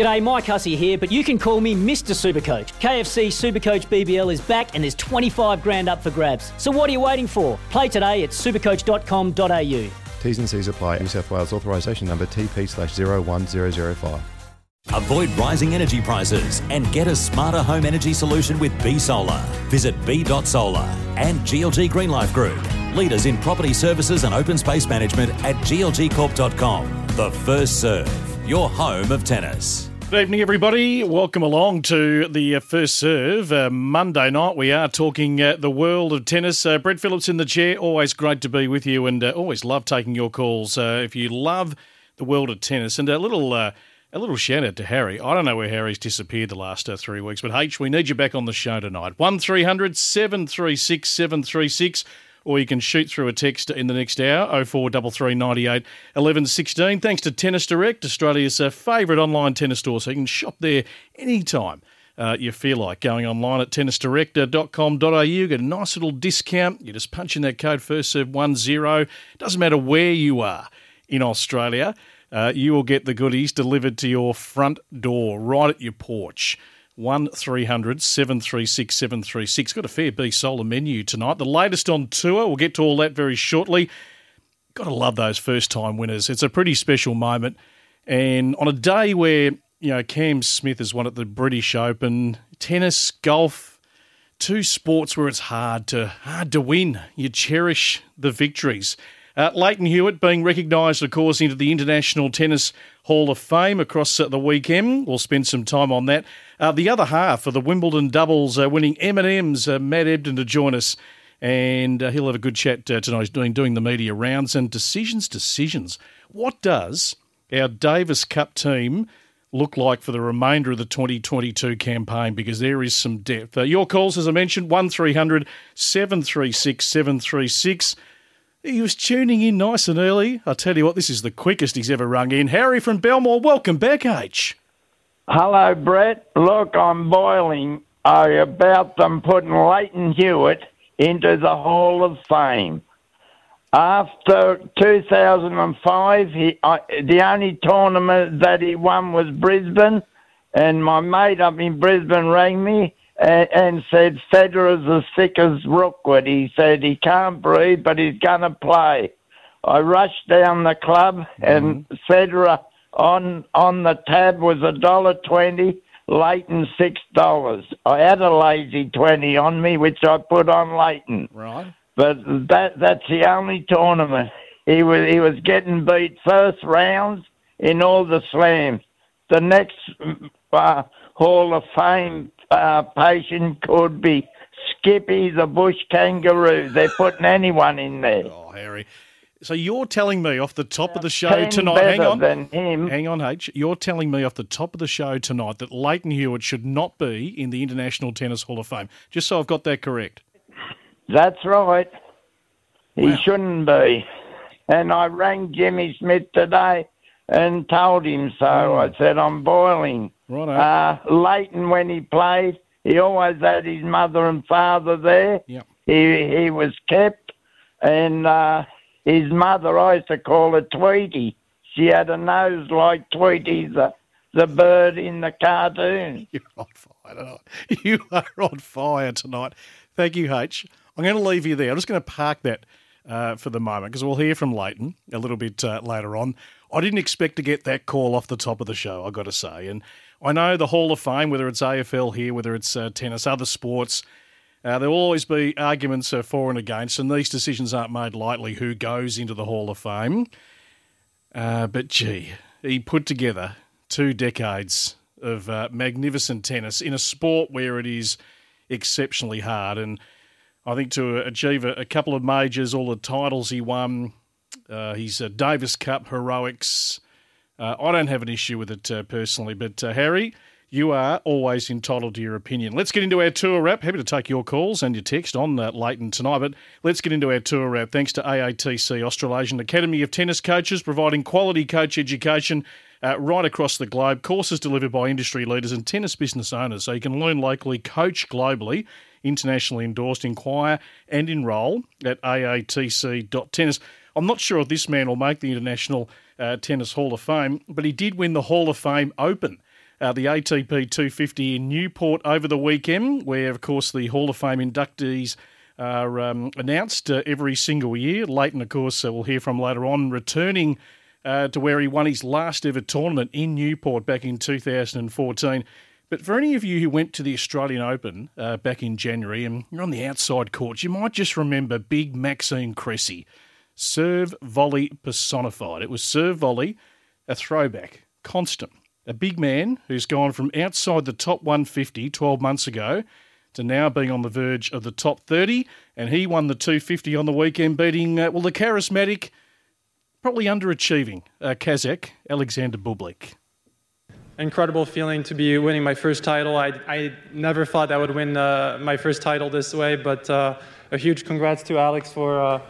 G'day, Mike Hussey here, but you can call me Mr. Supercoach. KFC Supercoach BBL is back and there's 25 grand up for grabs. So what are you waiting for? Play today at supercoach.com.au. T's and C's apply. New South Wales authorisation number TP slash 01005. Avoid rising energy prices and get a smarter home energy solution with B Solar. Visit B.Solar and GLG Greenlife Group, leaders in property services and open space management at glgcorp.com. The first serve, your home of tennis. Good evening, everybody. Welcome along to the uh, first serve. Uh, Monday night, we are talking uh, the world of tennis. Uh, Brett Phillips in the chair. Always great to be with you, and uh, always love taking your calls. Uh, if you love the world of tennis, and a little. a little shout out to Harry. I don't know where Harry's disappeared the last three weeks, but H, we need you back on the show tonight. 1300 736 736 or you can shoot through a text in the next hour 0433 98 11 16. Thanks to Tennis Direct, Australia's uh, favourite online tennis store, so you can shop there anytime. Uh, you feel like going online at tennisdirect.com.au, get a nice little discount. You just punch in that code first serve 10. Doesn't matter where you are in Australia, uh, you will get the goodies delivered to your front door, right at your porch. 1300 736 736. Got a fair B solar menu tonight. The latest on tour. We'll get to all that very shortly. Got to love those first time winners. It's a pretty special moment. And on a day where, you know, Cam Smith has won at the British Open, tennis, golf, two sports where it's hard to hard to win. You cherish the victories. Uh, Lleyton Hewitt being recognised, of course, into the International Tennis Hall of Fame across uh, the weekend. We'll spend some time on that. Uh, the other half of the Wimbledon doubles uh, winning M&M's, uh, Matt Ebden to join us. And uh, he'll have a good chat uh, tonight. He's doing, doing the media rounds and decisions, decisions. What does our Davis Cup team look like for the remainder of the 2022 campaign because there is some depth. Uh, your calls, as I mentioned, 1300 736 736. He was tuning in nice and early. I tell you what, this is the quickest he's ever rung in. Harry from Belmore, welcome back, H. Hello, Brett. Look, I'm boiling uh, about them putting Lleyton Hewitt into the Hall of Fame. After 2005, he, uh, the only tournament that he won was Brisbane, and my mate up in Brisbane rang me and, and said Federer's as sick as Rookwood. He said he can't breathe, but he's going to play. I rushed down the club, mm-hmm. and Federer on on the tab was a dollar twenty. Lleyton six dollars. I had a lazy twenty on me, which I put on Lleyton. Right. But that that's the only tournament he was he was getting beat first rounds in all the slams. The next uh, Hall of Fame uh, patient could be Skippy the bush kangaroo. They're putting anyone in there. Oh, Harry. So you're telling me off the top of the show tonight. Hang on, hang on, H. You're telling me off the top of the show tonight that Lleyton Hewitt should not be in the International Tennis Hall of Fame. Just so I've got that correct. That's right. He wow. shouldn't be. And I rang Jimmy Smith today and told him so. Oh. I said I'm boiling. Right. Uh, Lleyton, when he played, he always had his mother and father there. Yep. He he was kept, and uh, his mother I used to call her Tweety. She had a nose like Tweety, the the bird in the cartoon. You're on fire tonight. You are on fire tonight. Thank you, H. I'm going to leave you there. I'm just going to park that uh, for the moment because we'll hear from Lleyton a little bit uh, later on. I didn't expect to get that call off the top of the show, I've got to say. And I know the Hall of Fame, whether it's AFL here, whether it's uh, tennis, other sports, uh, there will always be arguments uh, for and against, and these decisions aren't made lightly who goes into the Hall of Fame. Uh, but gee, he put together two decades of uh, magnificent tennis in a sport where it is exceptionally hard. And I think to achieve a, a couple of majors, all the titles he won, uh, his Davis Cup heroics, uh, I don't have an issue with it uh, personally, but uh, Harry, you are always entitled to your opinion. Let's get into our tour wrap. Happy to take your calls and your text on uh, Lleyton tonight, but let's get into our tour wrap. Thanks to AATC, Australasian Academy of Tennis Coaches, providing quality coach education uh, right across the globe. Courses delivered by industry leaders and tennis business owners, so you can learn locally, coach globally, internationally endorsed. Inquire and enrol at aatc.tennis. I'm not sure if this man will make the International uh, Tennis Hall of Fame, but he did win the Hall of Fame Open. uh, the ATP 250 in Newport over the weekend, where, of course, the Hall of Fame inductees are um, announced uh, every single year. Lleyton, of course, uh, we'll hear from later on, returning uh, to where he won his last ever tournament in Newport back in 2014. But for any of you who went to the Australian Open uh, back in January and you're on the outside courts, you might just remember big Maxime Cressy. Serve volley personified. It was serve volley, a throwback, constant a big man who's gone from outside the top 150 12 months ago to now being on the verge of the top 30. And he won the 250 on the weekend, beating, uh, well, the charismatic, probably underachieving uh, Kazakh, Alexander Bublik. Incredible feeling to be winning my first title. I, I never thought I would win uh, my first title this way, but uh, a huge congrats to Alex for uh,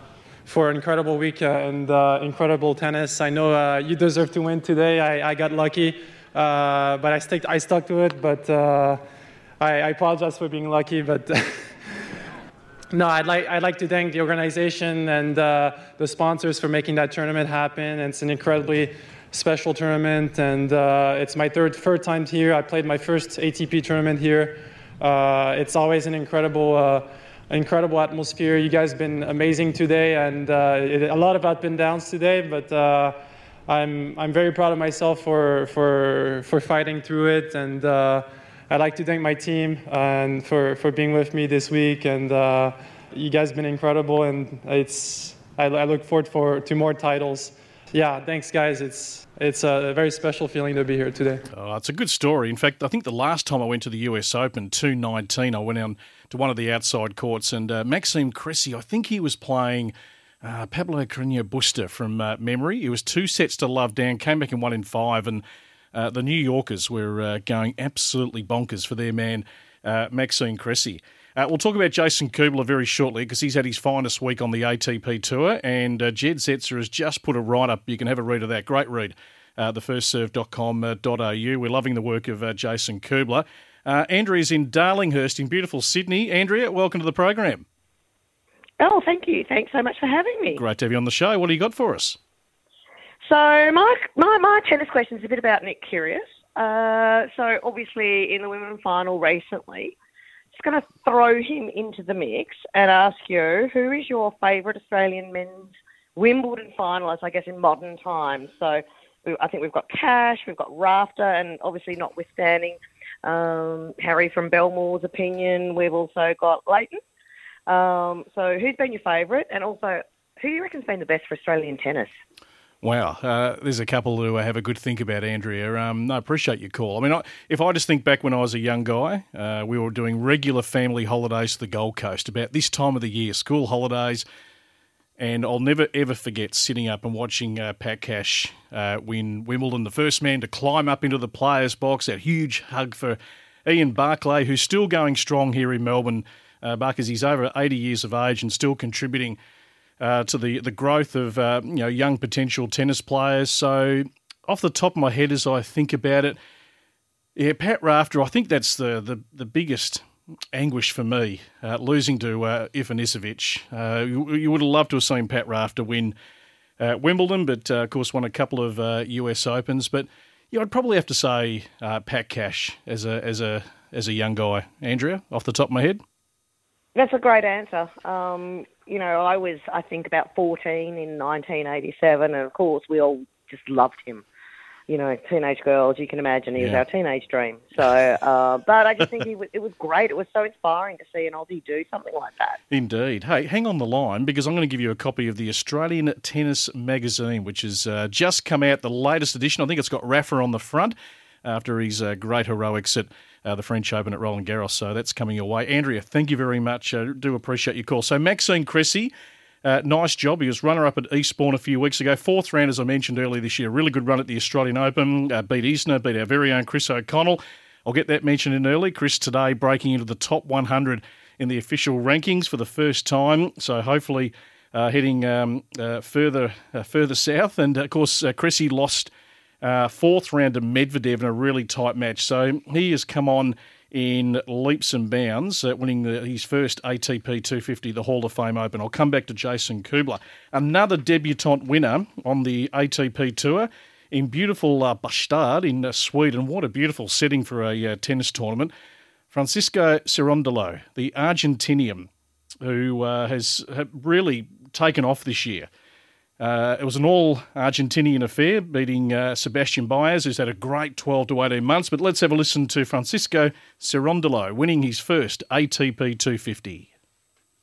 for an incredible week uh, and uh, incredible tennis. I know uh, you deserve to win today. I, I got lucky. But I, I stuck to it. But I, I, apologize for being lucky. But no, I'd like, I'd like to thank the organization and uh, the sponsors for making that tournament happen. It's an incredibly special tournament, and uh, it's my third third time here. I played my first ATP tournament here. Uh, it's always an incredible. Incredible atmosphere. You guys have been amazing today, and it, a lot of up and downs today. But I'm, I'm very proud of myself for, for, for fighting through it. And uh, I'd like to thank my team and for, for being with me this week. And uh, you guys have been incredible. And it's, I, I look forward for, to more titles. Yeah, thanks, guys. It's, it's a very special feeling to be here today. Oh, it's a good story. In fact, I think the last time I went to the US Open, 2019, I went down to one of the outside courts, and uh, Maxime Cressy, I think he was playing – uh, Pablo Carreño Busta from uh, memory. It was two sets to love down, came back in one in five, and uh, the New Yorkers were uh, going absolutely bonkers for their man, uh, Maxime Cressy. We'll talk about Jason Kubler very shortly because he's had his finest week on the ATP Tour, and Jed Setzer has just put a write up. You can have a read of that. Great read. Uh, thefirstserve.com.au. We're loving the work of Jason Kubler. Andrea's in Darlinghurst in beautiful Sydney. Andrea, welcome to the program. Oh, thank you. Thanks so much for having me. Great to have you on the show. What do you got for us? So my my, my tennis question is a bit about Nick Kyrgios. Uh, so obviously in the women's final recently, just going to throw him into the mix and ask you who is your favourite Australian men's Wimbledon finalist? I guess in modern times. So I think we've got Cash, we've got Rafter, and obviously notwithstanding um, Harry from Belmore's opinion, we've also got Lleyton. Um, so, who's been your favourite, and also who do you reckon's been the best for Australian tennis? Wow, uh, there's a couple who have a good think about Andrea. Um, I appreciate your call. I mean, I, if I just think back when I was a young guy, uh, we were doing regular family holidays to the Gold Coast about this time of the year, school holidays, and I'll never ever forget sitting up and watching uh, Pat Cash uh, win Wimbledon, the first man to climb up into the players' box. That huge hug for Ian Barclay, who's still going strong here in Melbourne uh, because he's over 80 years of age and still contributing uh, to the, the growth of uh, you know young potential tennis players. So, off the top of my head, as I think about it, yeah, Pat Rafter, I think that's the, the, the biggest anguish for me, uh, losing to uh, Ivanisevic. Uh, you, you, would have loved to have seen Pat Rafter win uh, Wimbledon, but uh, of course won a couple of US Opens. But yeah, I'd probably have to say Pat Cash as a as a as a young guy. Andrea, off the top of my head. That's a great answer. Um, you know, I was, I think, about 14 in 1987, and of course, we all just loved him. You know, teenage girls, you can imagine he was our teenage dream. So, uh, but I just think he was, it was great. It was so inspiring to see an Aussie do something like that. Indeed. Hey, hang on the line because I'm going to give you a copy of the Australian Tennis Magazine, which has uh, just come out, the latest edition. I think it's got Rafa on the front after his uh, great heroics at uh, the French Open at Roland Garros. So that's coming your way. Andrea, thank you very much. I uh, do appreciate your call. So Maxime Cressy. Uh, nice job. He was runner up at Eastbourne a few weeks ago. Fourth round, as I mentioned earlier this year. Really good run at the Australian Open. Uh, beat Isner, beat our very own Chris O'Connell. I'll get that mentioned in early. Chris today breaking into the top 100 in the official rankings for the first time. So hopefully uh, heading um, uh, further uh, further south. And of course, uh, Cressy lost uh, fourth round to Medvedev in a really tight match. So he has come on in leaps and bounds, uh, winning the, his first ATP 250, the Hall of Fame Open. I'll come back to Jason Kubler. Another debutant winner on the ATP Tour in beautiful uh, Bastad in uh, Sweden. What a beautiful setting for a uh, tennis tournament. Francisco Cerundolo, the Argentinian, who uh, has really taken off this year. Uh, it was an all Argentinian affair, beating uh, Sebastian Baez, who's had a great 12 to 18 months. But let's have a listen to Francisco Cerundolo winning his first ATP 250.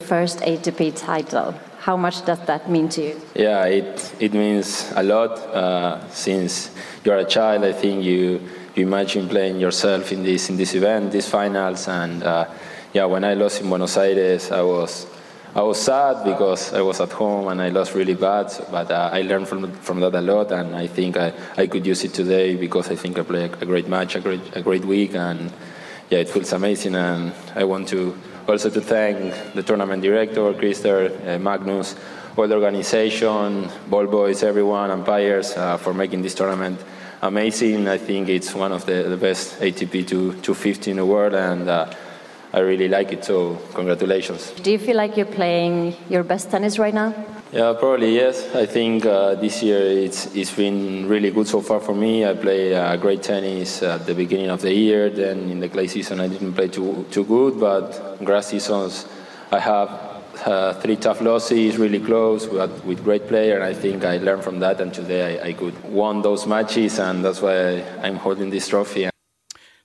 First ATP title. How much does that mean to you? Yeah, it, it means a lot. Uh, since you're a child, I think you, you imagine playing yourself in this, in this event, these finals. And uh, yeah, when I lost in Buenos Aires, I was I was sad because I was at home and I lost really bad, but uh, I learned from, from that a lot, and I think I, I could use it today because I think I played a great match, a great, a great week, and yeah, it feels amazing. And I want to also to thank the tournament director, Christer, uh, Magnus, all the organization, ball boys, everyone, umpires uh, for making this tournament amazing. I think it's one of the, the best ATP 250 in the world, and uh, I really like it. So congratulations. Do you feel like you're playing your best tennis right now? Yeah, probably yes. I think uh, this year it's it's been really good so far for me. I play uh, great tennis at the beginning of the year. Then in the clay season I didn't play too too good, but grass seasons I have uh, three tough losses, really close, but with great player. And I think I learned from that, and today I, I could won those matches, and that's why I'm holding this trophy.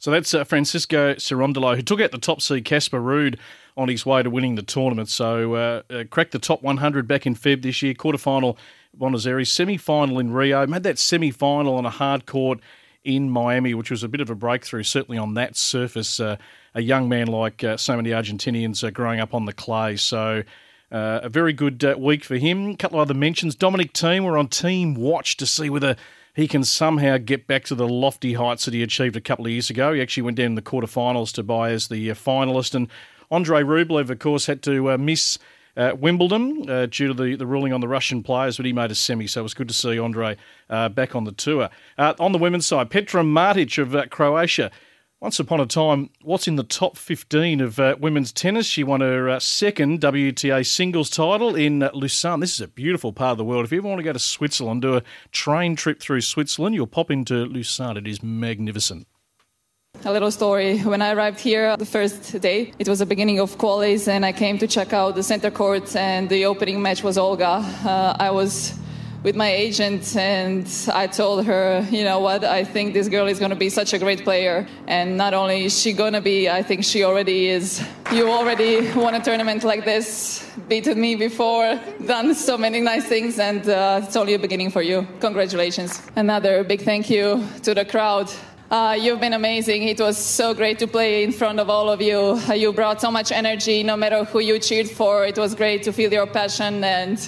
So that's uh, Francisco Cerundolo, who took out the top seed Casper Ruud on his way to winning the tournament. So uh, uh, cracked the top 100 back in Feb this year, quarterfinal Buenos Aires, semi-final in Rio, made that semi-final on a hard court in Miami, which was a bit of a breakthrough, certainly on that surface. Uh, a young man like uh, so many Argentinians uh, growing up on the clay. So uh, a very good uh, week for him. A couple of other mentions. Dominic Thiem were on Thiem watch to see whether he can somehow get back to the lofty heights that he achieved a couple of years ago. He actually went down in the quarterfinals to Baez the uh, finalist. And Andrei Rublev, of course, had to uh, miss uh, Wimbledon uh, due to the, the ruling on the Russian players, but he made a semi, so it was good to see Andre uh, back on the tour. Uh, on the women's side, Petra Martic of Croatia once upon a time, what's in the top 15 of uh, women's tennis? She won her uh, second WTA singles title in uh, Lausanne. This is a beautiful part of the world. If you ever want to go to Switzerland, do a train trip through Switzerland, you'll pop into Lucerne. It is magnificent. A little story. When I arrived here the first day, it was the beginning of qualies, and I came to check out the center court, and the opening match was Olga. Uh, I was with my agent and I told her, you know what, I think this girl is going to be such a great player. And not only is she going to be, I think she already is. You already won a tournament like this, beaten me before, done so many nice things, and uh, it's only a beginning for you. Congratulations. Another big thank you to the crowd. Uh, you've been amazing. It was so great to play in front of all of you. You brought so much energy, no matter who you cheered for. It was great to feel your passion and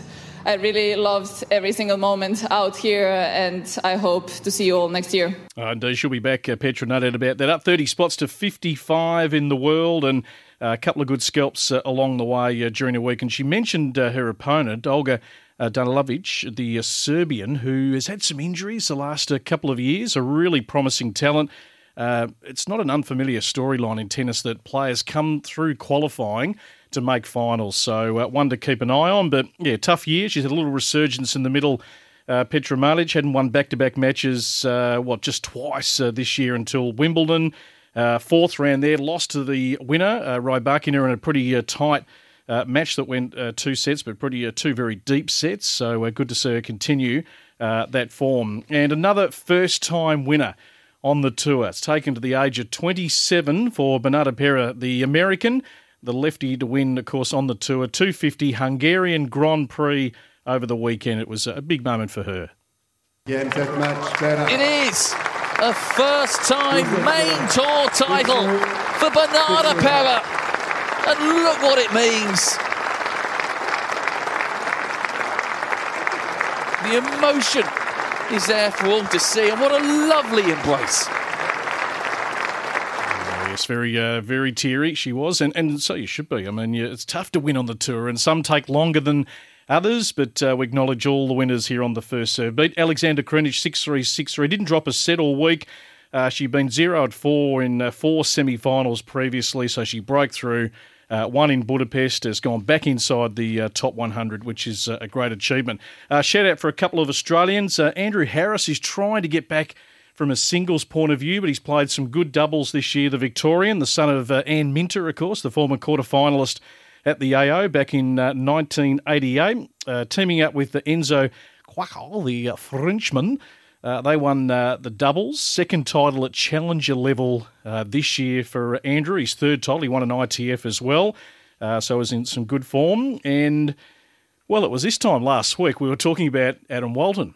I really loved every single moment out here, and I hope to see you all next year. Uh, indeed, she'll be back, uh, Petra, no doubt about that. Up 30 spots to 55 in the world, and uh, a couple of good scalps uh, along the way uh, during the week. And she mentioned uh, her opponent, Olga uh, Danilovic, the Serbian, who has had some injuries the last couple of years, a really promising talent. Uh, it's not an unfamiliar storyline in tennis that players come through qualifying to make finals. So uh, one to keep an eye on. But yeah, tough year. She's had a little resurgence in the middle. Uh, Petra Martic hadn't won back-to-back matches, uh, what, just twice uh, this year until Wimbledon. Uh, fourth round there, lost to the winner, uh, Rybakina, in a pretty uh, tight match that went two sets, but pretty two very deep sets. So good to see her continue that form. And another first-time winner on the tour. It's taken to the age of 27 for Bernarda Pera, the American the lefty to win, of course, on the tour. 250 Hungarian Grand Prix over the weekend. It was a big moment for her. It is a first time main tour title for Bernarda Pera. And look what it means. The emotion is there for all to see, and what a lovely embrace. Yes, very, uh, very teary she was, and, and so you should be. I mean, yeah, it's tough to win on the tour, and some take longer than others, but uh, we acknowledge all the winners here on the first serve. Beat Alexander Krunic 6 3 6 3. Didn't drop a set all week. Uh, she'd been 0 at 4 in uh, four semi finals previously, so she broke through Uh, one in Budapest has gone back inside the uh, top 100, which is uh, a great achievement. Shout out for a couple of Australians. Andrew Harris is trying to get back from a singles point of view, but he's played some good doubles this year. The Victorian, the son of uh, Minter, of course, the former quarter finalist at the AO back in 1988, teaming up with the Enzo Couacaud, the Frenchman. Uh, they won uh, the doubles, second title at challenger level uh, this year for Andrew. His third title, he won an ITF as well, uh, so was in some good form. And well, it was this time last week we were talking about Adam Walton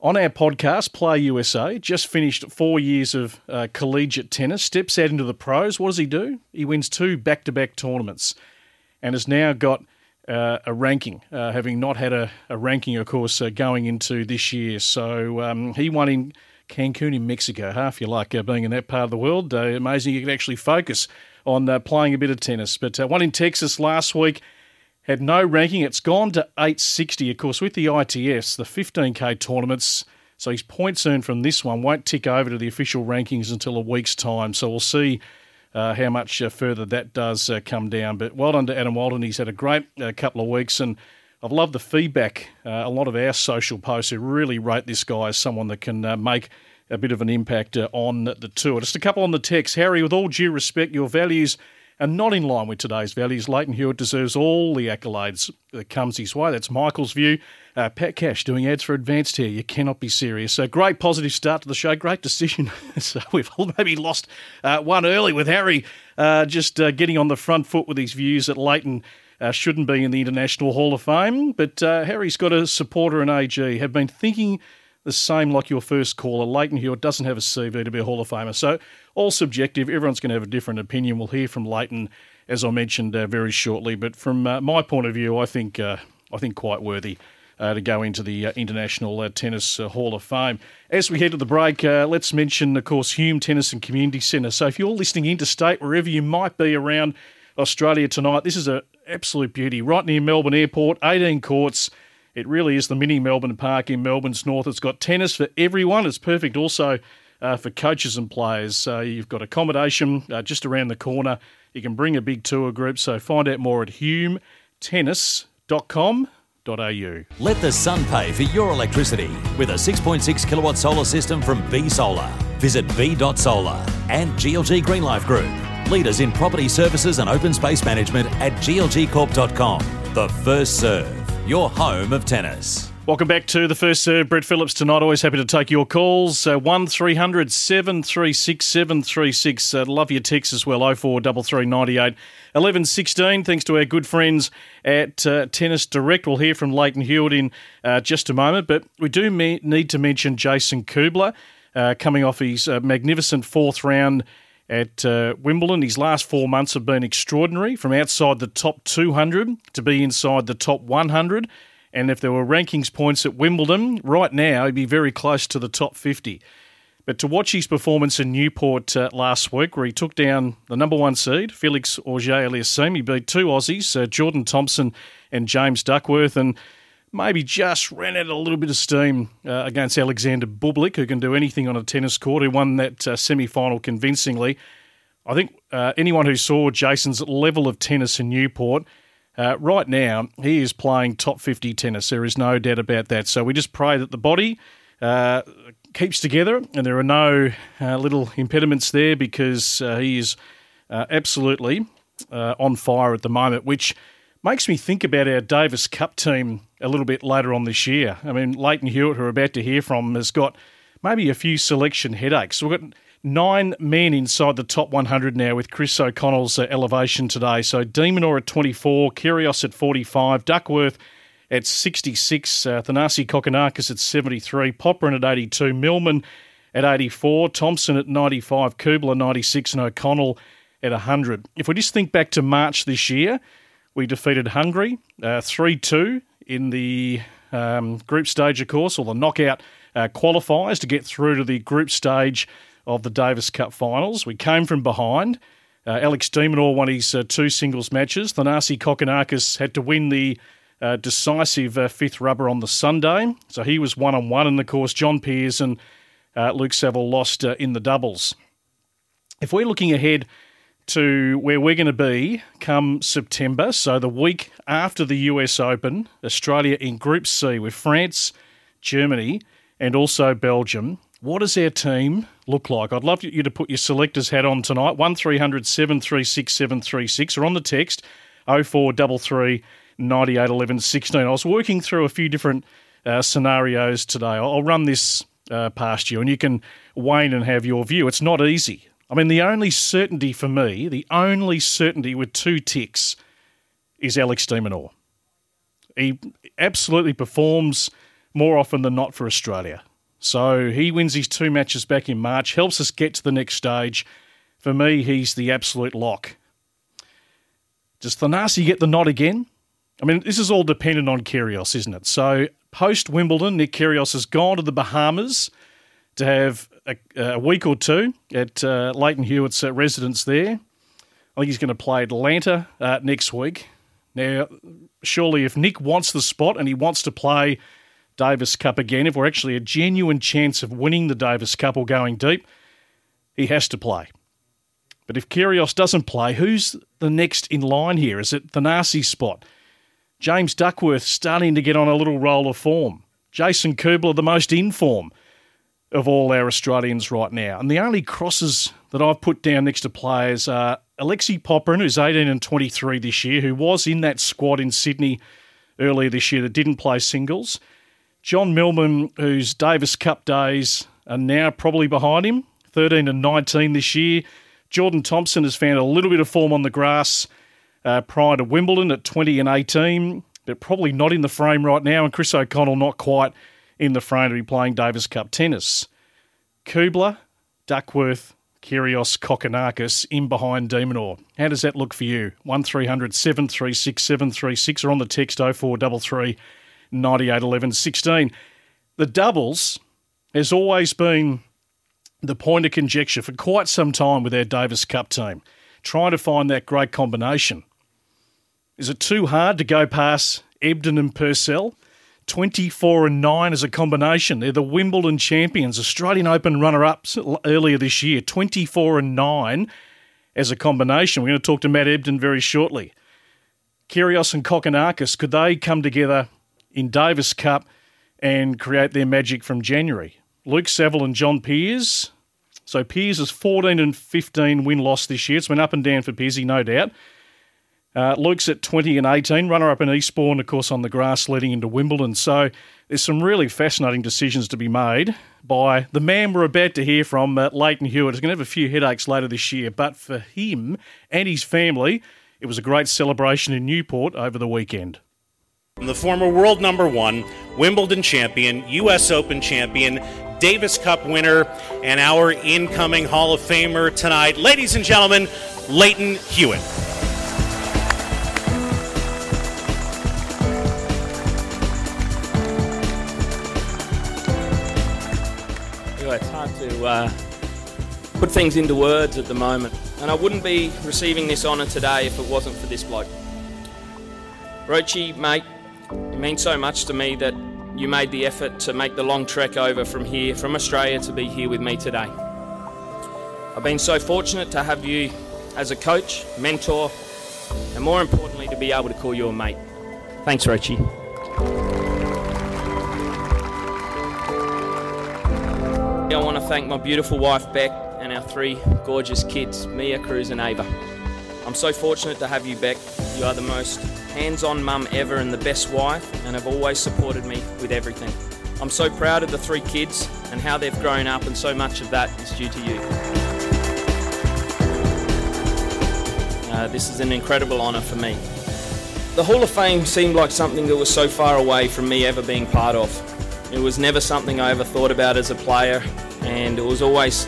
on our podcast. Play USA just finished four years of uh, collegiate tennis, steps out into the pros. What does he do? He wins two back-to-back tournaments, and has now got uh, a ranking, uh, having not had a, a ranking, of course, uh, going into this year. So um, he won in Cancun in Mexico. Half you like uh, being in that part of the world. Uh, amazing you can actually focus on playing a bit of tennis. But one in Texas last week had no ranking. It's gone to 860. Of course, with the ITF, the 15K tournaments. So his points earned from this one won't tick over to the official rankings until a week's time. So we'll see uh, how much uh, further that does uh, come down. But well done to Adam Walton. He's had a great uh, couple of weeks, and I've loved the feedback. Uh, a lot of our social posts who really rate this guy as someone that can uh, make a bit of an impact on the tour. Just a couple on the text. Harry, with all due respect, your values are not in line with today's values. Lleyton Hewitt deserves all the accolades that comes his way. That's Michael's view. Uh, Pat Cash doing ads for Advanced here. You cannot be serious. So great positive start to the show. Great decision. so we've maybe lost uh, one early with Harry uh, just uh, getting on the front foot with his views that Lleyton uh, shouldn't be in the International Hall of Fame. But uh, Harry's got a supporter in AG. Have been thinking the same like your first caller. Lleyton Hewitt doesn't have a CV to be a Hall of Famer. So, all subjective. Everyone's going to have a different opinion. We'll hear from Lleyton, as I mentioned, uh, very shortly. But from uh, my point of view, I think, uh, I think quite worthy. Uh, to go into the uh, International Tennis Hall of Fame. As we head to the break, let's mention, of course, Hume Tennis and Community Centre. So if you're listening interstate, wherever you might be around Australia tonight, this is an absolute beauty. Right near Melbourne Airport, 18 courts, it really is the mini Melbourne Park in Melbourne's north. It's got tennis for everyone. It's perfect also uh, for coaches and players. Uh, you've got accommodation uh, just around the corner. You can bring a big tour group. So find out more at humetennis.com. Let the sun pay for your electricity with a 6.6 kilowatt solar system from B Solar. Visit b.solar and GLG Green Life Group, leaders in property services and open space management at glgcorp.com. The first serve your home of tennis. Welcome back to the first serve. Brett Phillips tonight. Always happy to take your calls. Uh, 1300 736 736. Uh, love your texts as well. 043398 1116. Thanks to our good friends at uh, Tennis Direct. We'll hear from Lleyton Hewitt in uh, just a moment. But we do me- need to mention Jason Kubler uh, coming off his magnificent fourth round at uh, Wimbledon. His last four months have been extraordinary from outside the top 200 to be inside the top 100. And if there were rankings points at Wimbledon, right now he'd be very close to the top 50. But to watch his performance in Newport uh, last week, where he took down the number one seed, Felix Auger-Aliassime, he beat two Aussies, uh, Jordan Thompson and James Duckworth, and maybe just ran out a little bit of steam uh, against Alexander Bublik, who can do anything on a tennis court, who won that uh, semi final convincingly. I think uh, anyone who saw Jason's level of tennis in Newport, uh, right now, he is playing top 50 tennis. There is no doubt about that. So we just pray that the body uh, keeps together and there are no uh, little impediments there because he is absolutely on fire at the moment, which makes me think about our Davis Cup team a little bit later on this year. I mean, Lleyton Hewitt, who we're about to hear from, has got maybe a few selection headaches. We've got nine men inside the top 100 now with Chris O'Connell's uh, elevation today. So de Minaur at 24, Kyrgios at 45, Duckworth at 66, uh, Thanasi Kokkinakis at 73, Popyrin at 82, Millman at 84, Thompson at 95, Kubler 96, and O'Connell at 100. If we just think back to March this year, we defeated Hungary uh, 3 2 in the um, group stage, of course, or the knockout uh, qualifiers to get through to the group stage of the Davis Cup finals. We came from behind. Uh, Alex de Minaur won his uh, two singles matches. Thanasi Kokkinakis had to win the uh, decisive uh, fifth rubber on the Sunday, so he was one on one. And of course, John Peers and Luke Saville lost in the doubles. If we're looking ahead to where we're going to be come September. So the week after the US Open, Australia in Group C with France, Germany, and also Belgium. What does our team look like? I'd love you to put your selector's hat on tonight. 1300 736 736 or on the text 0433 98 11 16. I was working through a few different uh, scenarios today. I'll run this uh, past you and you can in and have your view. It's not easy. I mean, the only certainty for me, the only certainty with two ticks is Alex de Minaur. He absolutely performs more often than not for Australia. So he wins his two matches back in March, helps us get to the next stage. For me, he's the absolute lock. Does Thanasi get the nod again? I mean, this is all dependent on Kyrgios, isn't it? So post Wimbledon, Nick Kyrgios has gone to the Bahamas to have a, a week or two at uh, Lleyton Hewitt's uh, residence there. I think he's going to play Atlanta uh, next week. Now, surely if Nick wants the spot and he wants to play Davis Cup again, if we're actually a genuine chance of winning the Davis Cup or going deep, he has to play. But if Kyrgios doesn't play, who's the next in line here? Is it Thanasi spot? James Duckworth starting to get on a little roll of form. Jason Kubler, the most in form of all our Australians right now. And the only crosses that I've put down next to players are Alexei Popyrin, who's 18 and 23 this year, who was in that squad in Sydney earlier this year that didn't play singles. John Millman, whose Davis Cup days are now probably behind him, 13 and 19 this year. Jordan Thompson has found a little bit of form on the grass uh, prior to Wimbledon at 20 and 18, but probably not in the frame right now. And Chris O'Connell not quite in the frame to be playing Davis Cup tennis. Kubler, Duckworth, Kyrgios, Kokkinakis in behind de Minaur. How does that look for you? 1300 736 736 or on the text 0433 98 11 16. The doubles has always been the point of conjecture for quite some time with our Davis Cup team, trying to find that great combination. Is it too hard to go past Ebden and Purcell? 24 and 9 as a combination. They're the Wimbledon champions, Australian Open runner ups earlier this year. 24 and 9 as a combination. We're going to talk to Matt Ebden very shortly. Kyrgios and Kokkinakis, could they come together in Davis Cup and create their magic from January? Luke Saville and John Peers. So Peers is 14 and 15 win loss this year. It's been up and down for Peersy, no doubt. Uh, Luke's at 20 and 18, runner up in Eastbourne, of course, on the grass leading into Wimbledon. So there's some really fascinating decisions to be made by the man we're about to hear from, uh, Lleyton Hewitt. He's going to have a few headaches later this year, but for him and his family, it was a great celebration in Newport over the weekend. The former world number one, Wimbledon champion, U.S. Open champion, Davis Cup winner, and our incoming Hall of Famer tonight, ladies and gentlemen, Lleyton Hewitt. Uh, put things into words at the moment. And I wouldn't be receiving this honour today if it wasn't for this bloke. Rochi, mate, it means so much to me that you made the effort to make the long trek over from here, from Australia, to be here with me today. I've been so fortunate to have you as a coach, mentor, and more importantly, to be able to call you a mate. Thanks, Rochi. I want to thank my beautiful wife Beck and our three gorgeous kids, Mia, Cruz, and Ava. I'm so fortunate to have you, Beck. You are the most hands on mum ever and the best wife, and have always supported me with everything. I'm so proud of the three kids and how they've grown up, and so much of that is due to you. Uh, this is an incredible honour for me. The Hall of Fame seemed like something that was so far away from me ever being part of. It was never something I ever thought about as a player, and it was always,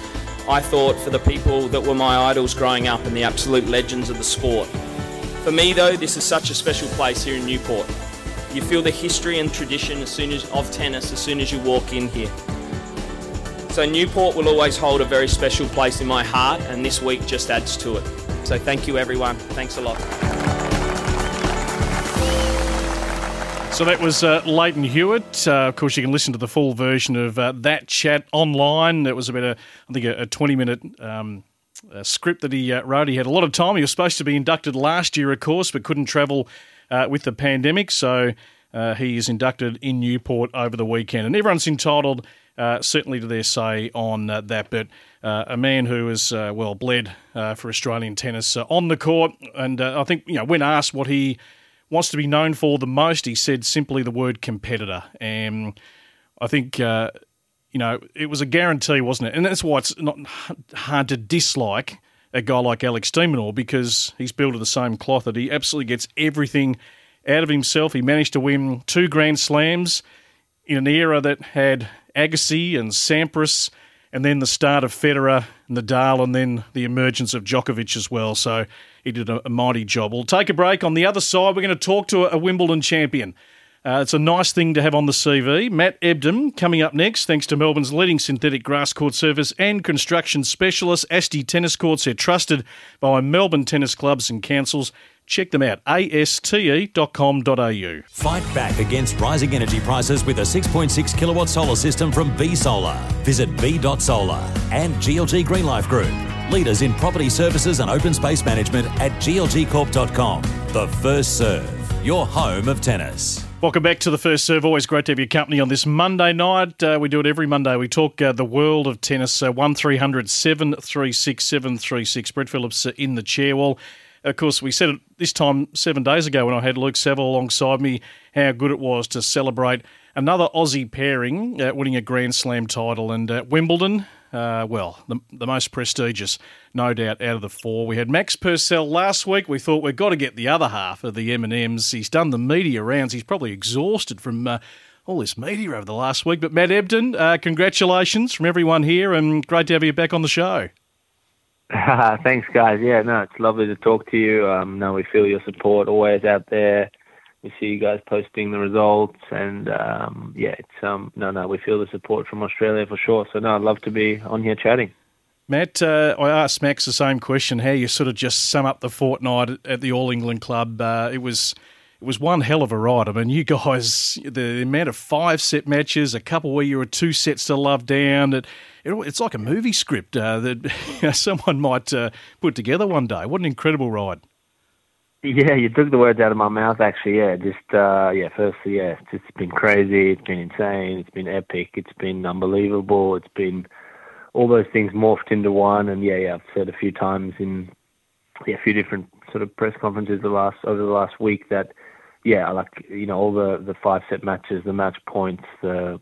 I thought, for the people that were my idols growing up and the absolute legends of the sport. For me, though, this is such a special place here in Newport. You feel the history and tradition as soon as, of tennis as soon as you walk in here. So Newport will always hold a very special place in my heart, and this week just adds to it. So thank you, everyone. Thanks a lot. So that was uh, Lleyton Hewitt. Uh, of course, you can listen to the full version of uh, that chat online. It was about a, I think, a, 20 minute um, a script that he uh, wrote. He had a lot of time. He was supposed to be inducted last year, of course, but couldn't travel uh, with the pandemic. So uh, he is inducted in Newport over the weekend. And everyone's entitled, uh, certainly, to their say on uh, that. But uh, a man who has, well, bled for Australian tennis on the court. And I think, you know, when asked what he wants to be known for the most, he said simply the word competitor. And I think uh, you know, it was a guarantee, wasn't it? And that's why it's not hard to dislike a guy like Alex de Minaur because he's built of the same cloth that he absolutely gets everything out of himself. He managed to win two Grand Slams in an era that had Agassi and Sampras, and then the start of Federer, and Nadal, and then the emergence of Djokovic as well. So he did a, a mighty job. We'll take a break. On the other side, we're going to talk to a, a Wimbledon champion. Uh, it's a nice thing to have on the CV. Matt Ebden coming up next, thanks to Melbourne's leading synthetic grass court service and construction specialist, Asti Tennis Courts. They're trusted by Melbourne tennis clubs and councils. Check them out, aste.com.au. Fight back against rising energy prices with a 6.6 kilowatt solar system from B Solar. Visit b.solar and GLG Green Life Group. Leaders in property services and open space management at glgcorp.com. The first serve, your home of tennis. Welcome back to the first serve. Always great to have your company on this Monday night. Uh, we do it every Monday. We talk uh, the world of tennis. Uh, one 736 736. Brett Phillips uh, in the chair. Well, of course, we said it this time seven days ago when I had Luke Saville alongside me how good it was to celebrate another Aussie pairing winning a Grand Slam title. And Wimbledon, uh, well, the, the most prestigious, no doubt, out of the four. We had Max Purcell last week. We thought we've got to get the other half of the M&Ms. He's done the media rounds. He's probably exhausted from uh, all this media over the last week. But Matt Ebden, uh, congratulations from everyone here and great to have you back on the show. Thanks, guys. Yeah, no, it's lovely to talk to you. Um, no, we feel your support always out there we see you guys posting the results, and um, yeah, it's um, no, no, we feel the support from Australia for sure. So no, I'd love to be on here chatting. Matt, uh, I asked Max the same question. How you sort of just sum up the fortnight at the All England Club? Uh, it was it was one hell of a ride. I mean, you guys, the amount of five set matches, a couple where you were two sets to love down. It, it it's like a movie script uh, that someone might uh, put together one day. What an incredible ride! Yeah, you took the words out of my mouth. Actually, yeah, just uh, yeah. Firstly, yeah, it's just been crazy. It's been insane. It's been epic. It's been unbelievable. It's been all those things morphed into one. And yeah, yeah, I've said a few times in yeah, a few different sort of press conferences the last over the last week that yeah, like you know all the the five set matches, the match points, the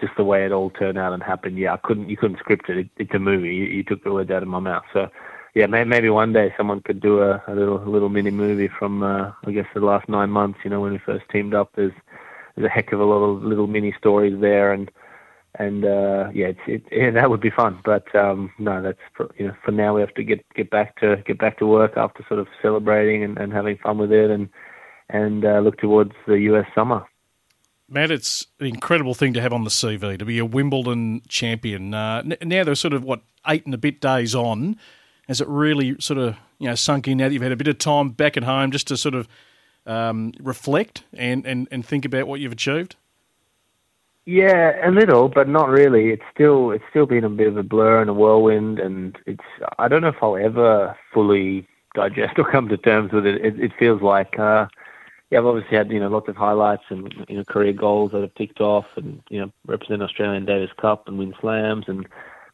just the way it all turned out and happened. Yeah, I couldn't you couldn't script it. it it's a movie. You, you took the words out of my mouth. So yeah, maybe one day someone could do a, a little a little mini movie from uh, I guess the last nine months. You know, when we first teamed up, there's there's a heck of a lot of little mini stories there, and and uh, yeah, it's it, yeah, that would be fun. But um, no, that's for, you know for now we have to get get back to get back to work after sort of celebrating and, and having fun with it, and and uh, look towards the US summer. Matt, it's an incredible thing to have on the CV to be a Wimbledon champion. Uh, now they're sort of what eight and a bit days on. Has it really sort of you know sunk in now that you've had a bit of time back at home just to sort of um, reflect and, and, and think about what you've achieved? Yeah, a little, but not really. It's still it's still been a bit of a blur and a whirlwind, and it's I don't know if I'll ever fully digest or come to terms with it. It, it feels like uh, yeah, I've obviously had you know lots of highlights and you know career goals that have ticked off, and you know represent Australian Davis Cup and win slams, and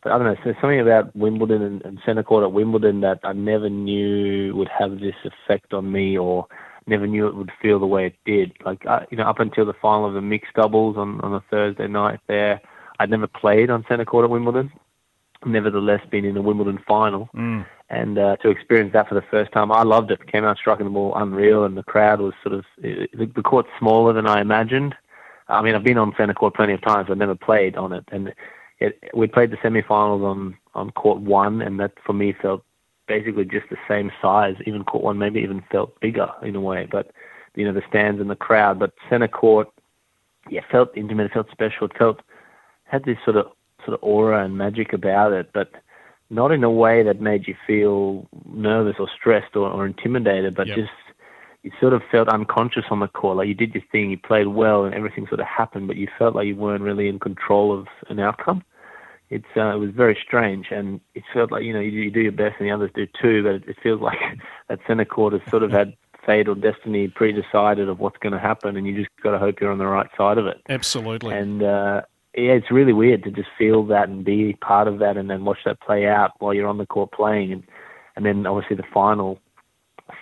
but I don't know. There's something about Wimbledon and, and centre court at Wimbledon that I never knew would have this effect on me, or never knew it would feel the way it did. Like uh, you know, up until the final of the mixed doubles on on a Thursday night there, I'd never played on centre court at Wimbledon. Nevertheless, been in a Wimbledon final, mm. and uh, to experience that for the first time, I loved it. Came out striking the ball unreal, and the crowd was sort of the, the court's smaller than I imagined. I mean, I've been on centre court plenty of times, but never played on it, and it, we played the semi-finals on on court one, and that for me felt basically just the same size. Even court one maybe even felt bigger in a way, but you know the stands and the crowd. But center court, yeah, felt intimate. It felt special. It felt had this sort of sort of aura and magic about it, but not in a way that made you feel nervous or stressed or, or intimidated, but yep. just you sort of felt unconscious on the court. Like you did your thing, you played well, and everything sort of happened, but you felt like you weren't really in control of an outcome it's uh, it was very strange, and it felt like you know you, you do your best and the others do too, but it, it feels like that centre court has sort of had fate or destiny pre-decided of what's going to happen, and you just got to hope you're on the right side of it. Absolutely. And uh, yeah, it's really weird to just feel that and be part of that, and then watch that play out while you're on the court playing, and and then obviously the final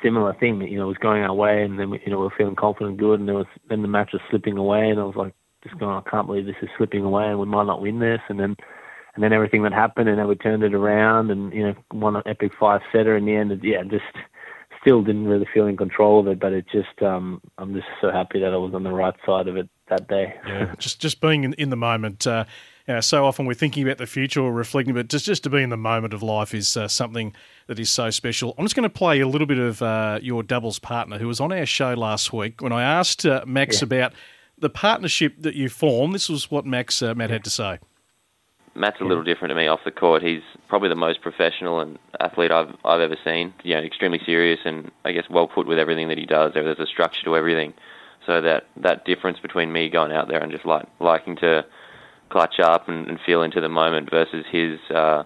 similar thing. You know, was going our way, and then you know we were feeling confident, and good, and there was then the match was slipping away, and I was like, just going, I can't believe this is slipping away, and we might not win this, and then and then everything that happened, and then we turned it around, and you know won an epic five setter in the end. And, yeah, just still didn't really feel in control of it, but it just um, I'm just so happy that I was on the right side of it that day. Yeah, just just being in, in the moment. Uh, you know, so often we're thinking about the future or reflecting, but just just to be in the moment of life is uh, something that is so special. I'm just going to play a little bit of uh, your doubles partner who was on our show last week when I asked uh, Max Yeah. about the partnership that you formed. This was what Max uh, Matt had to say. Matt's a little different to me off the court. He's probably the most professional and athlete I've I've ever seen. You know, extremely serious and I guess well put with everything that he does. There's a structure to everything. So that that difference between me going out there and just like liking to clutch up and, and feel into the moment versus his uh,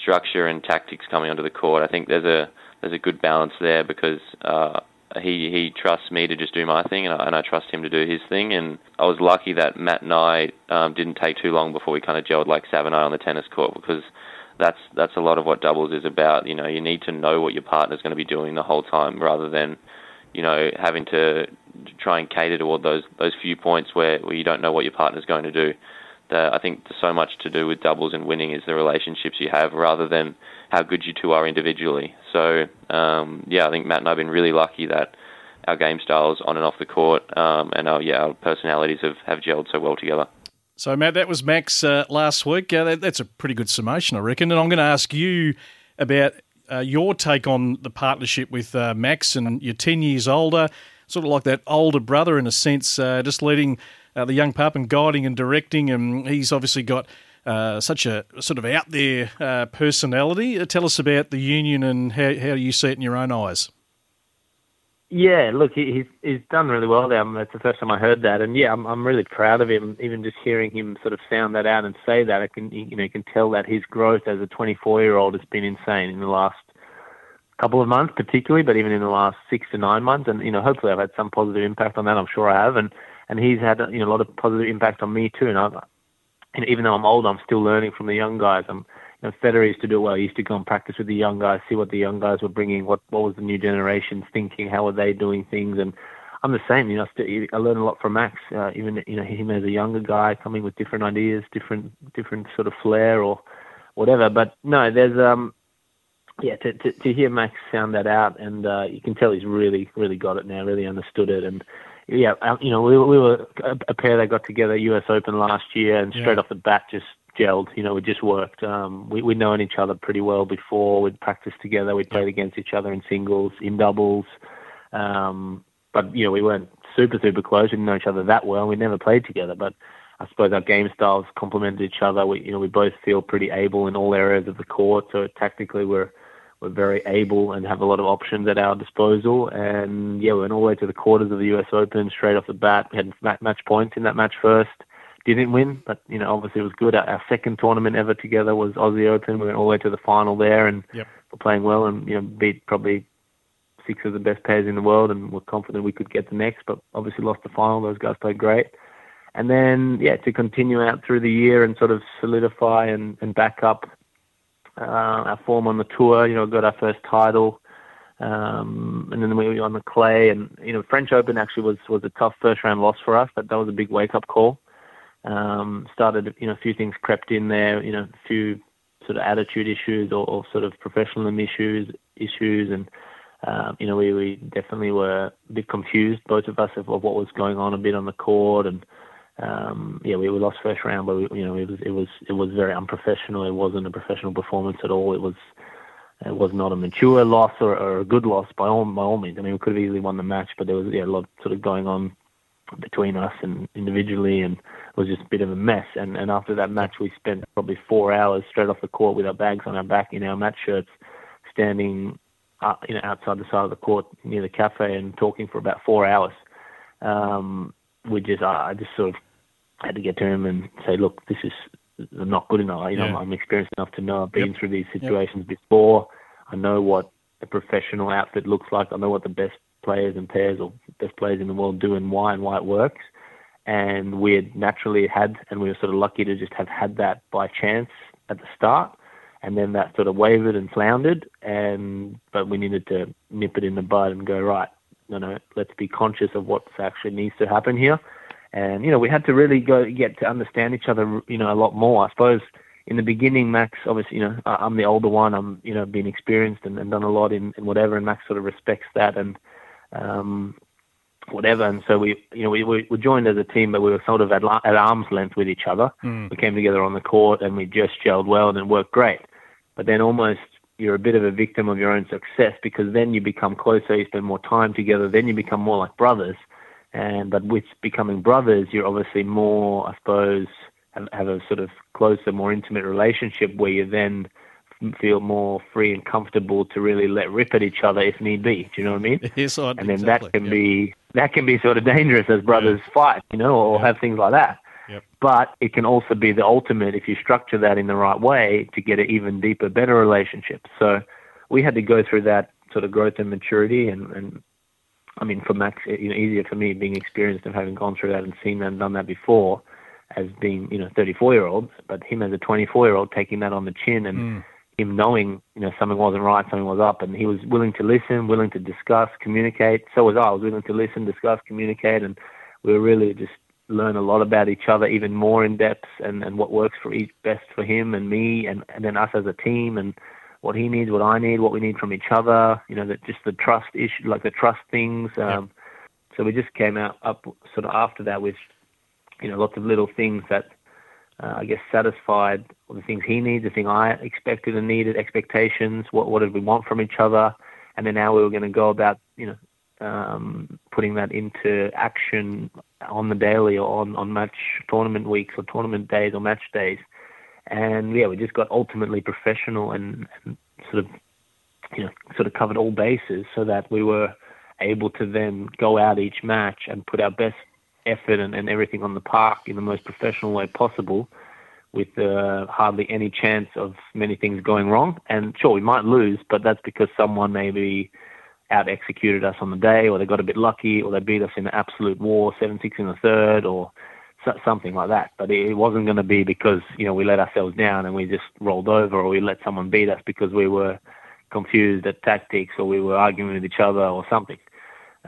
structure and tactics coming onto the court. I think there's a there's a good balance there because uh, he he trusts me to just do my thing, and I, and I trust him to do his thing. And I was lucky that Matt and I um, didn't take too long before we kind of gelled like Sav and I on the tennis court because that's that's a lot of what doubles is about. You know, you need to know what your partner's going to be doing the whole time, rather than you know having to try and cater to all those those few points where, where you don't know what your partner's going to do. The, I think so much to do with doubles and winning is the relationships you have rather than how good you two are individually. So um, yeah, I think Matt and I've been really lucky that our game styles on and off the court um, and our yeah our personalities have, have gelled so well together. So, Matt, that was Max uh, last week. Uh, that, that's a pretty good summation, I reckon. And I'm going to ask you about uh, your take on the partnership with uh, Max, and you're 10 years older, sort of like that older brother in a sense, uh, just leading uh, the young pup and guiding and directing. And he's obviously got uh, such a sort of out there uh, personality. Uh, tell us about the union and how, how you see it in your own eyes. Yeah, look, he's he's done really well there. I that's the first time I heard that, and yeah, I'm I'm really proud of him. Even just hearing him sort of sound that out and say that, I can you know can tell that his growth as a 24 year old has been insane in the last couple of months, particularly, but even in the last six to nine months. And you know, hopefully, I've had some positive impact on that. I'm sure I have, and and he's had you know a lot of positive impact on me too. And I've you know, even though I'm old, I'm still learning from the young guys. I'm you know, Federer used to do well. He used to go and practice with the young guys, see what the young guys were bringing, what what was the new generations thinking, how were they doing things, and I'm the same. You know, I, still, I learn a lot from Max. Uh, even you know him as a younger guy, coming with different ideas, different different sort of flair or whatever. But no, there's um yeah to to, to hear Max sound that out, and uh, you can tell he's really really got it now, really understood it, and yeah, uh, you know we, we were a, a pair that got together U.S. Open last year, and straight Yeah. off the bat just gelled. You know, we just worked. Um, we we'd known each other pretty well before. We'd practiced together. We'd played against each other in singles, in doubles. Um, but you know, we weren't super super close. We didn't know each other that well. We never played together, but I suppose our game styles complemented each other. We you know we both feel pretty able in all areas of the court. So tactically, we're we're very able and have a lot of options at our disposal. And yeah, we went all the way to the quarters of the U.S. Open straight off the bat. We had ma- match points in that match first. Didn't win, but you know obviously it was good. Our, our second tournament ever together was Aussie Open. We went all the way to the final there, and Yep. we're playing well and you know beat probably six of the best pairs in the world, and we're confident we could get the next. But obviously lost the final. Those guys played great. And then yeah, to continue out through the year and sort of solidify and, and back up uh, our form on the tour. You know, got our first title, um, and then we were on the clay. And you know, French Open actually was was a tough first round loss for us. but that was a big wake up call. Um, started, you know, a few things crept in there. You know, a few sort of attitude issues or, or sort of professionalism issues issues and. Um, you know, we, we definitely were a bit confused, both of us, of, of what was going on a bit on the court, and um, yeah, we, we lost first round, but we, you know, it was it was it was very unprofessional. It wasn't a professional performance at all. It was it was not a mature loss or, or a good loss by all by all means. I mean, we could have easily won the match, but there was yeah, a lot sort of going on between us and individually, and it was just a bit of a mess. And and after that match, we spent probably four hours straight off the court with our bags on our back in our match shirts, standing uh, you know outside the side of the court near the cafe and talking for about four hours. Um, we just I I just sort of had to get to him and say, look, this is not good enough. You know, Yeah. I'm, experienced enough to know I've been through these situations before. I know what a professional outfit looks like. I know what the best players and pairs or best players in the world do and why and why it works. And we had naturally had, and we were sort of lucky to just have had that by chance at the start. And then that sort of wavered and floundered, and but we needed to nip it in the bud and go right. No, no, let's be conscious of what actually needs to happen here. And you know, we had to really go get to understand each other, you know, a lot more. I suppose in the beginning, Max, obviously, you know, I'm the older one. I'm, you know, been experienced and, and done a lot in, in whatever, and Max sort of respects that and um, whatever. And so we, you know, we, we were joined as a team, but we were sort of at, at arm's length with each other. Mm. We came together on the court and we just gelled well and it worked great. But then almost you're a bit of a victim of your own success because then you become closer, you spend more time together, then you become more like brothers. And but with becoming brothers, you're obviously more, I suppose, have, have a sort of closer, more intimate relationship where you then feel more free and comfortable to really let rip at each other if need be. Do you know what I mean? Yes, I, and then exactly, that can yeah. be that can be sort of dangerous as brothers fight, you know, or have things like that. Yep. But it can also be the ultimate if you structure that in the right way to get an even deeper, better relationship. So we had to go through that sort of growth and maturity, and, and I mean, for Max, you know, easier for me being experienced and having gone through that and seen that and done that before, as being you know 34 year old, but him as a 24 year old taking that on the chin and Mm. him knowing you know something wasn't right, something was up, and he was willing to listen, willing to discuss, communicate. So was I. I was willing to listen, discuss, communicate, and we were really just learn a lot about each other, even more in depth, and and what works for each best for him and me, and and then us as a team, and what he needs, what I need, what we need from each other. You know, that just the trust issue, like the trust things. Um, So we just came out up sort of after that with you know lots of little things that uh, I guess satisfied the things he needs, the thing I expected and needed, expectations. What what did we want from each other, and then how we were going to go about you know um, putting that into action on the daily or on on match tournament weeks or tournament days or match days. And yeah, we just got ultimately professional and, and sort of you know sort of covered all bases so that we were able to then go out each match and put our best effort and, and everything on the park in the most professional way possible with uh, hardly any chance of many things going wrong. And sure, we might lose, but that's because someone maybe out executed us on the day, or they got a bit lucky, or they beat us in an absolute war, seven six in the third, or something like that. But it, wasn't going to be because you know we let ourselves down and we just rolled over, or we let someone beat us because we were confused at tactics, or we were arguing with each other, or something.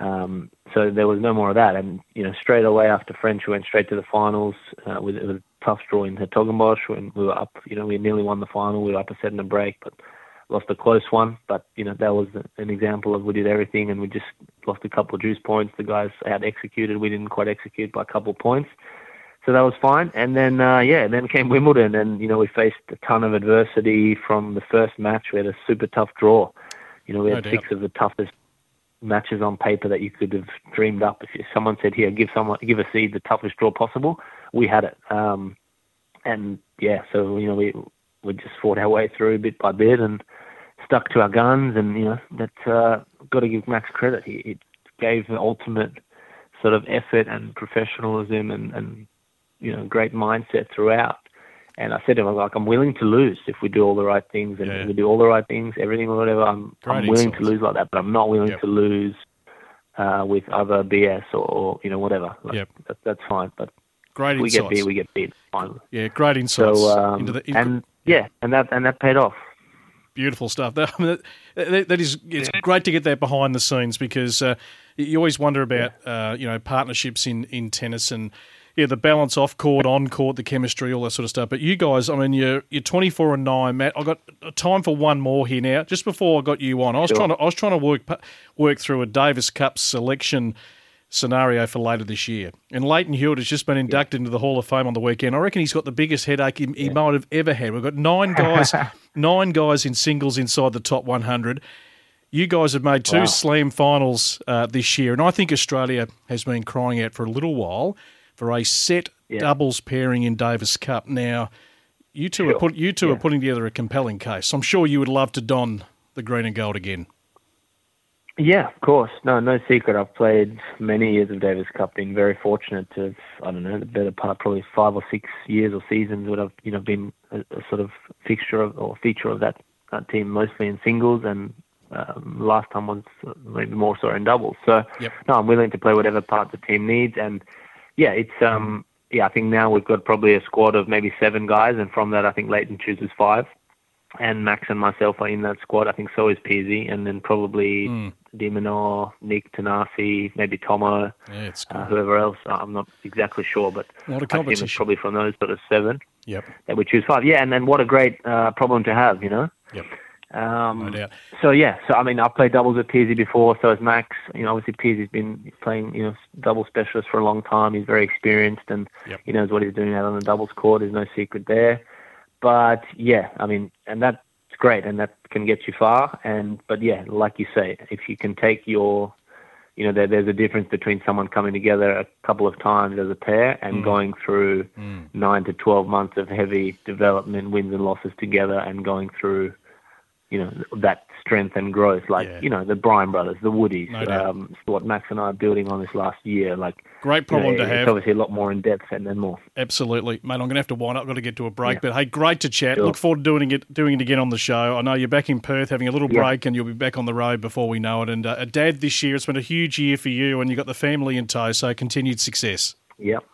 Um, so there was no more of that. And, you know, straight away after French, we went straight to the finals uh, with, with a tough draw in Hertogenbosch when we were up, you know, we nearly won the final. We were up a set and a break, but lost a close one. But, you know, that was an example of we did everything and we just lost a couple of juice points. The guys had executed. We didn't quite execute by a couple of points. So that was fine. And then, uh, yeah, then came Wimbledon and, you know, we faced a ton of adversity from the first match. We had a super tough draw. You know, we had doubt. six of the toughest matches on paper that you could have dreamed up. If someone said, "Here, give someone, give a seed the toughest draw possible," we had it. Um, and yeah, so you know, we we just fought our way through bit by bit and stuck to our guns. And you know, that uh, got to give Max credit. He, he gave the ultimate sort of effort and professionalism and and you know, great mindset throughout. And I said to him, like, I'm willing to lose if we do all the right things and Yeah. we do all the right things, everything or whatever. I'm, I'm willing to lose like that, but I'm not willing Yep. to lose uh, with other BS or, or you know whatever. Like, Yep. that, that's fine. But Great we get beat, we get beat. Yeah, great insights So um, into the in- and yeah, and that and that paid off. beautiful stuff. That, I mean, that, that- that is, it's great to get that behind the scenes because uh, you always wonder about uh, you know partnerships in in tennis and yeah the balance off court, on court, the chemistry, all that sort of stuff. But you guys, I mean, you're you're 24 and nine, Matt. I've got time for one more here now. Just before I got you on, I was Sure. trying to I was trying to work work through a Davis Cup selection scenario for later this year. And Lleyton Hewitt has just been inducted into the Hall of Fame on the weekend. I reckon he's got the biggest headache he, he might have ever had. We've got nine guys, nine guys in singles inside the top 100. You guys have made two Wow. slam finals uh, this year, and I think Australia has been crying out for a little while for a set Yeah. doubles pairing in Davis Cup. Now, you two are put, you two are putting together a compelling case. I'm sure you would love to don the green and gold again. Yeah, of course. No, no secret. I've played many years of Davis Cup. Been very fortunate to, have, I don't know, the better part, probably five or six years or seasons would have, you know, been a, a sort of fixture of, or feature of that, that team, mostly in singles, and um, last time was maybe more so in doubles. So, Yep. no, I'm willing to play whatever part the team needs, and yeah, it's um, yeah, I think now we've got probably a squad of maybe seven guys, and from that, I think Lleyton chooses five. And Max and myself are in that squad. I think so is Peersy, and then probably Mm. de Minaur, Nick Thanasi, maybe Tomo, Yeah, it's uh, whoever else. I'm not exactly sure, but A lot of I think it's probably from those sort of seven Yep. that we choose five. Yeah, and then what a great uh, problem to have, you know. Yep. Um, No. So yeah, so I mean, I've played doubles with Peersy before, so has Max. You know, obviously Peersy's been playing, you know, double specialist for a long time. He's very experienced, and Yep. he knows what he's doing out on the doubles court. There's no secret there. But yeah, I mean, and that's great, and that can get you far. And but yeah, like you say, if you can take your you know, there, there's a difference between someone coming together a couple of times as a pair and Mm. going through nine to 12 months of heavy development, wins and losses together, and going through, you know, that strength and growth. Like, Yeah. you know, the Bryan brothers, the Woodies, No um, what Max and I are building on this last year. Like, Great problem you know, to it's have. obviously a lot more in depth and then more. Absolutely, mate. I'm going to have to wind up. I've Got to get to a break, but hey, great to chat. Sure. Look forward to doing it, doing it again on the show. I know you're back in Perth, having a little Yeah. break, and you'll be back on the road before we know it. And uh, a dad this year, it's been a huge year for you, and you got the family in tow. So continued success. Yep.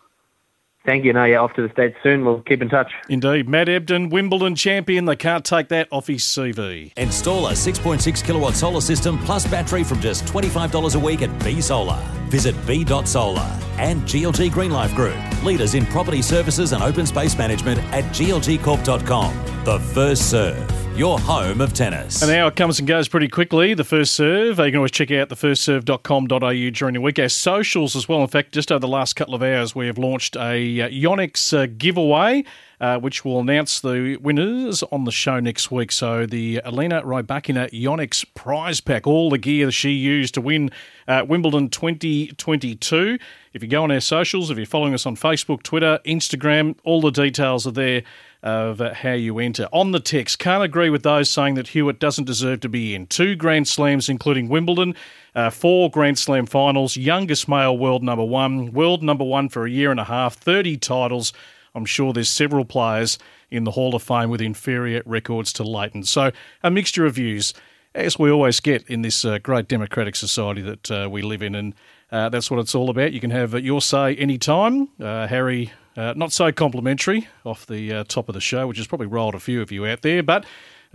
Thank you. No, yeah, off to the States soon. We'll keep in touch. Indeed, Matt Ebden, Wimbledon champion. They can't take that off his CV. Install a 6.6 kilowatt solar system plus battery from just $25 a week at B Solar. Visit B.Solar and GLG Greenlife Group, leaders in property services and open space management at glgcorp.com. The first serve, your home of tennis. And An hour comes and goes pretty quickly. The first serve. You can always check out thefirstserve.com.au during the week. Our socials as well. In fact, just over the last couple of hours, we have launched a uh, Yonex uh, giveaway. Uh, which will announce the winners on the show next week. So the Alina Rybakina Yonex prize pack, all the gear she used to win uh, Wimbledon 2022. If you go on our socials, if you're following us on Facebook, Twitter, Instagram, all the details are there of uh, how you enter. On the text, can't agree with those saying that Hewitt doesn't deserve to be in. Two Grand Slams, including Wimbledon, uh, four Grand Slam finals, youngest male world number one, world number one for a year and a half, 30 titles. I'm sure there's several players in the Hall of Fame with inferior records to Lleyton. So a mixture of views, as we always get in this uh, great democratic society that uh, we live in. And uh, that's what it's all about. You can have uh, your say anytime. Uh, Harry, uh, not so complimentary off the uh, top of the show, which has probably rolled a few of you out there, but.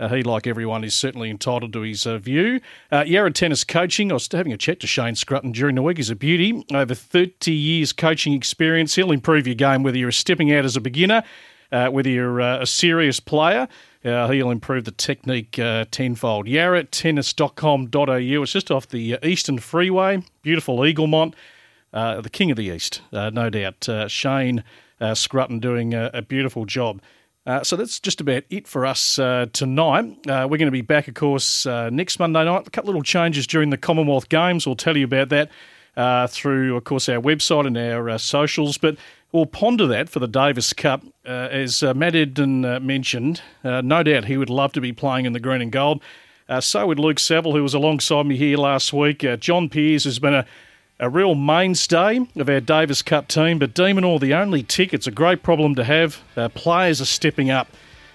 Uh, he, like everyone, is certainly entitled to his uh, view. Uh, Yarra Tennis Coaching, I was having a chat to Shane Scrutton during the week. He's a beauty. Over 30 years coaching experience. He'll improve your game whether you're stepping out as a beginner, uh, whether you're a serious player. Uh, he'll improve the technique uh, tenfold. YarraTennis.com.au. It's just off the Eastern Freeway. Beautiful Eaglemont. Uh, the king of the East, no doubt. Shane uh, Scrutton doing a, a beautiful job. Uh, so that's just about it for us uh, tonight. Uh, we're going to be back, of course, uh, next Monday night. A couple little changes during the Commonwealth Games. We'll tell you about that uh, through, of course, our website and our uh, socials. But we'll ponder that for the Davis Cup. As Matt Ebden mentioned, no doubt he would love to be playing in the green and gold. So would Luke Saville, who was alongside me here last week. John Peers has been a a real mainstay of our Davis Cup team, but de Minaur, the only tick, it's a great problem to have. Our players are stepping up,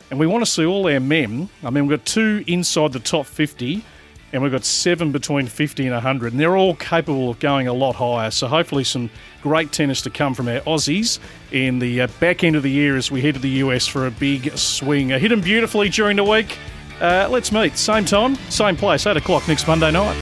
and we want to see all our men. I mean, we've got two inside the top 50, and we've got seven between 50 and 100, and they're all capable of going a lot higher. So hopefully, some great tennis to come from our Aussies in the uh, back end of the year as we head to the US for a big swing. Uh, hit them beautifully during the week. Uh, let's meet, same time, same place, 8 o'clock next Monday night.